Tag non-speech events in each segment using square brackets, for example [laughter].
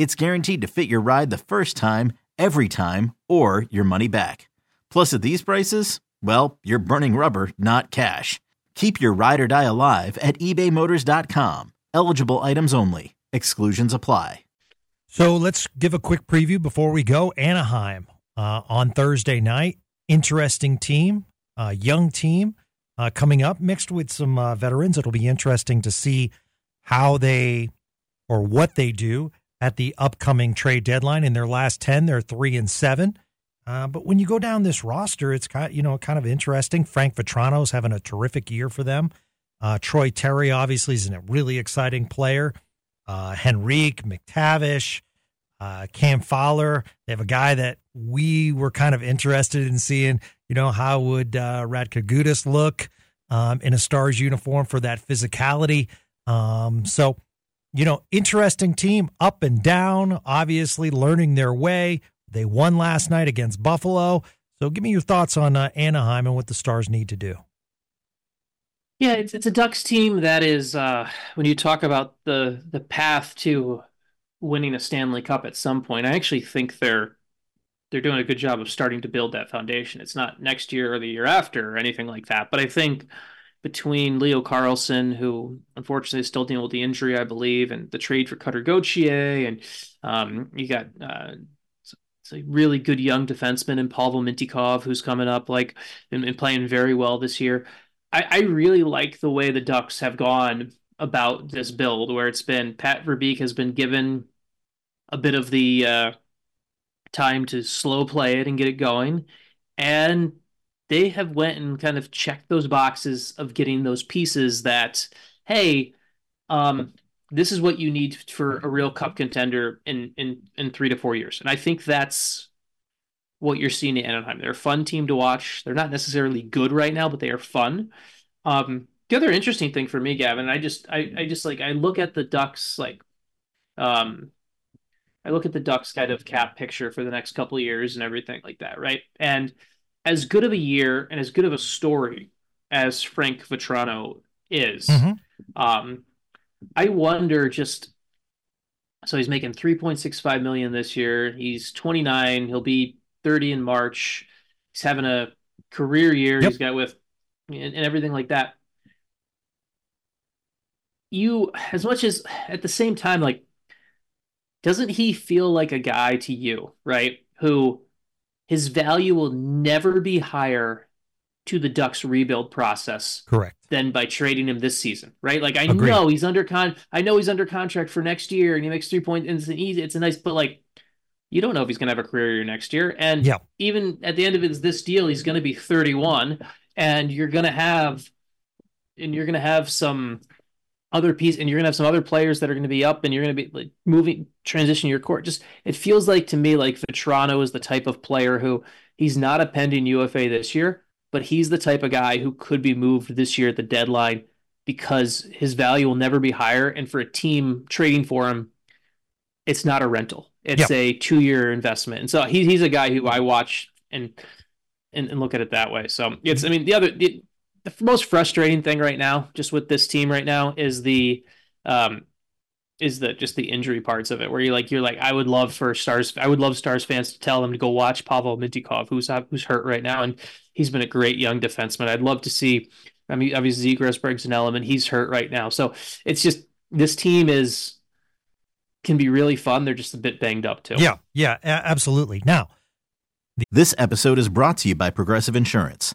it's guaranteed to fit your ride the first time, every time, or your money back. Plus, at these prices, well, you're burning rubber, not cash. Keep your ride or die alive at ebaymotors.com. Eligible items only. Exclusions apply. So let's give a quick preview before we go. Anaheim uh, on Thursday night. Interesting team, uh, young team uh, coming up, mixed with some uh, veterans. It'll be interesting to see how they or what they do at the upcoming trade deadline. In their last 10, they're 3 and 7. Uh, but when you go down this roster, it's kind of, you know kind of interesting. Frank Vatrano's having a terrific year for them. Uh, Troy Terry obviously is a really exciting player. Uh, Henrique McTavish, uh, Cam Fowler. They have a guy that we were kind of interested in seeing. You know how would uh, Radko Gudas look um, in a Stars uniform for that physicality? Um, so you know, interesting team up and down, obviously learning their way. They won last night against Buffalo. So give me your thoughts on uh, Anaheim and what the Stars need to do. Yeah, it's it's a Ducks team that is uh, when you talk about the the path to winning a Stanley Cup at some point. I actually think they're they're doing a good job of starting to build that foundation. It's not next year or the year after or anything like that, but I think between Leo Carlsson, who unfortunately is still dealing with the injury, I believe, and the trade for Cutter Gauthier, and um, you got uh, it's a really good young defenseman in Pavel Mintyukov, who's coming up like and, and playing very well this year. I, I, really like the way the Ducks have gone about this build, where it's been Pat Verbeek has been given a bit of the uh, time to slow play it and get it going, and they have went and kind of checked those boxes of getting those pieces that hey um, this is what you need for a real cup contender in in in three to four years. And i think that's what you're seeing in anaheim. They're a fun team to watch. They're not necessarily good right now but they are fun. Um, the other interesting thing for me gavin i just I, I just like i look at the ducks like um i look at the ducks kind of cap picture for the next couple years and everything like that right? And as good of a year and as good of a story as Frank Vatrano is, mm-hmm. um, I wonder just so he's making 3.65 million this year. He's 29. He'll be 30 in March. He's having a career year. Yep. He's got with and, and everything like that. You, as much as at the same time, like, doesn't he feel like a guy to you, right? Who his value will never be higher to the Ducks rebuild process. Correct. Than by trading him this season, right? Like I Agreed. know he's under con I know he's under contract for next year and he makes three points and it's an easy it's a nice but like you don't know if he's gonna have a career year next year. And yeah. even at the end of his this deal, he's gonna be 31 and you're gonna have and you're gonna have some other piece and you're gonna have some other players that are gonna be up and you're gonna be like moving transition your court. Just it feels like to me like Vatrano is the type of player who he's not a pending UFA this year, but he's the type of guy who could be moved this year at the deadline because his value will never be higher. And for a team trading for him, it's not a rental. It's yep. a two year investment. And so he, he's a guy who I watch and, and and look at it that way. So it's I mean the other the, the most frustrating thing right now, just with this team right now, is the um, is the just the injury parts of it, where you're like you're like I would love for stars, I would love stars fans to tell them to go watch Pavel Mintyukov, who's who's hurt right now, and he's been a great young defenseman. I'd love to see. I mean, obviously Zegras brings an element. He's hurt right now, so it's just this team is can be really fun. They're just a bit banged up too. Yeah, yeah, absolutely. Now, the- this episode is brought to you by Progressive Insurance.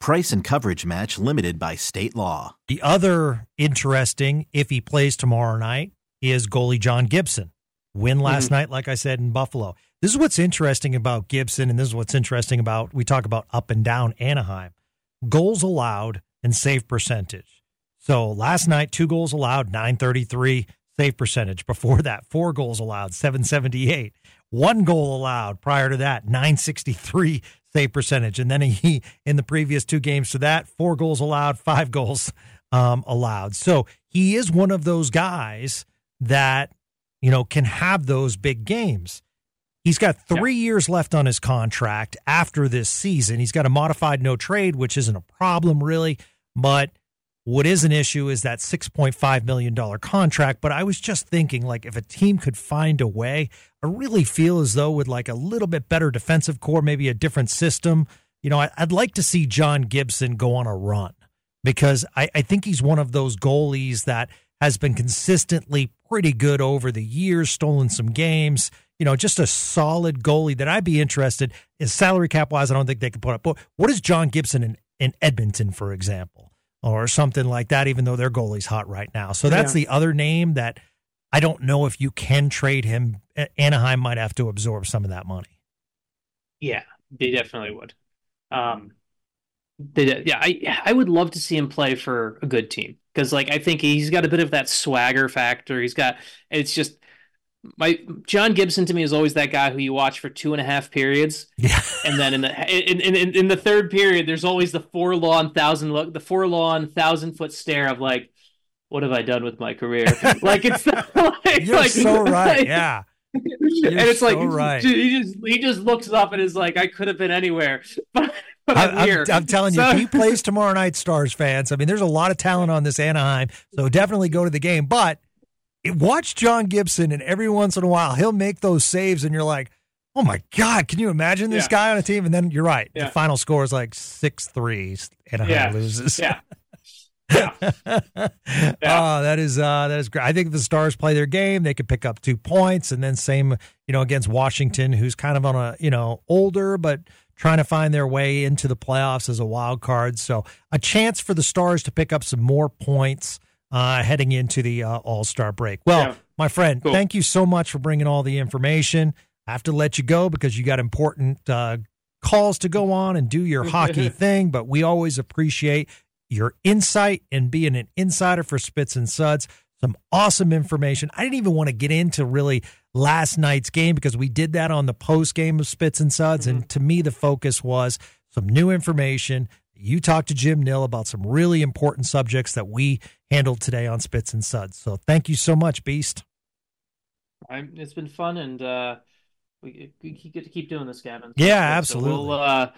Price and coverage match limited by state law. The other interesting, if he plays tomorrow night, is goalie John Gibson. Win last mm-hmm. night, like I said, in Buffalo. This is what's interesting about Gibson, and this is what's interesting about we talk about up and down Anaheim goals allowed and save percentage. So last night, two goals allowed, 933 save percentage. Before that, four goals allowed, 778. One goal allowed prior to that, 963 save percentage. And then he, in the previous two games to that, four goals allowed, five goals um, allowed. So he is one of those guys that, you know, can have those big games. He's got three yeah. years left on his contract after this season. He's got a modified no trade, which isn't a problem really. But what is an issue is that $6.5 million contract. But I was just thinking, like, if a team could find a way, I really feel as though with like a little bit better defensive corps, maybe a different system, you know, I'd like to see John Gibson go on a run because I, I think he's one of those goalies that has been consistently pretty good over the years, stolen some games you know, just a solid goalie that I'd be interested is salary cap wise. I don't think they can put up. But what is John Gibson in, in Edmonton, for example, or something like that? Even though their goalie's hot right now, so that's yeah. the other name that I don't know if you can trade him. Anaheim might have to absorb some of that money. Yeah, they definitely would. Um, they, yeah, I I would love to see him play for a good team because like I think he's got a bit of that swagger factor. He's got it's just my John Gibson to me is always that guy who you watch for two and a half periods, [laughs] yeah. and then in the in, in in the third period, there's always the forlorn thousand look, the forlorn thousand foot stare of like, what have I done with my career? [laughs] like it's not [laughs] like you're like, so right, like, yeah. You're and it's so like right. he just he just looks up and is like, I could have been anywhere, but. I'm, I'm, I'm, telling you, so, he plays tomorrow night, Stars fans. I mean, there's a lot of talent on this Anaheim, so definitely go to the game. But watch John Gibson, and every once in a while he'll make those saves, and you're like, oh my god, can you imagine this yeah. guy on a team? And then you're right, yeah. the final score is like six three, and yeah. loses. [laughs] Yeah. yeah. Oh, that is uh, that is great. I think if the Stars play their game, they could pick up two points, and then same, you know, against Washington, who's kind of on a you know older but trying to find their way into the playoffs as a wild card. So a chance for the Stars to pick up some more points uh, heading into the uh, All Star break. Well, yeah. my friend, cool. thank you so much for bringing all the information. I have to let you go because you got important uh, calls to go on and do your hockey [laughs] thing, but we always appreciate your insight and being an insider for Spits and Suds. Some awesome information. I didn't even want to get into really last night's game because we did that on the post game of Spits and Suds. Mm-hmm. And to me, the focus was some new information you talked to Jim Nill about some really important subjects that we handled today on Spits and Suds. So thank you so much, Beast. I'm, it's been fun, and uh, we, we get to keep doing this, Gavin. Yeah, absolutely. So we'll, uh,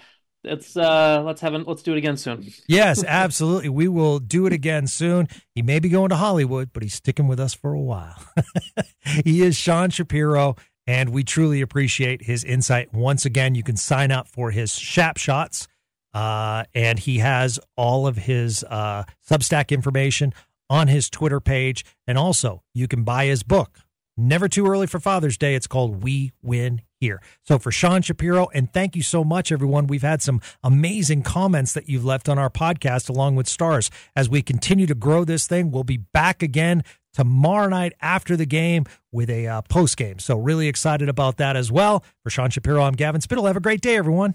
let's uh, let's have let's do it again soon. [laughs] yes, absolutely. We will do it again soon. He may be going to Hollywood, but he's sticking with us for a while. [laughs] he is Sean Shapiro, and we truly appreciate his insight. Once again, you can sign up for his Shap Shots uh, and he has all of his uh, Substack information on his Twitter page. And also, you can buy his book, Never Too Early for Father's Day. It's called We Win Here. So, for Sean Shapiro, and thank you so much, everyone. We've had some amazing comments that you've left on our podcast, along with stars. As we continue to grow this thing, we'll be back again tomorrow night after the game with a uh, post game. So, really excited about that as well. For Sean Shapiro, I'm Gavin Spittle. Have a great day, everyone.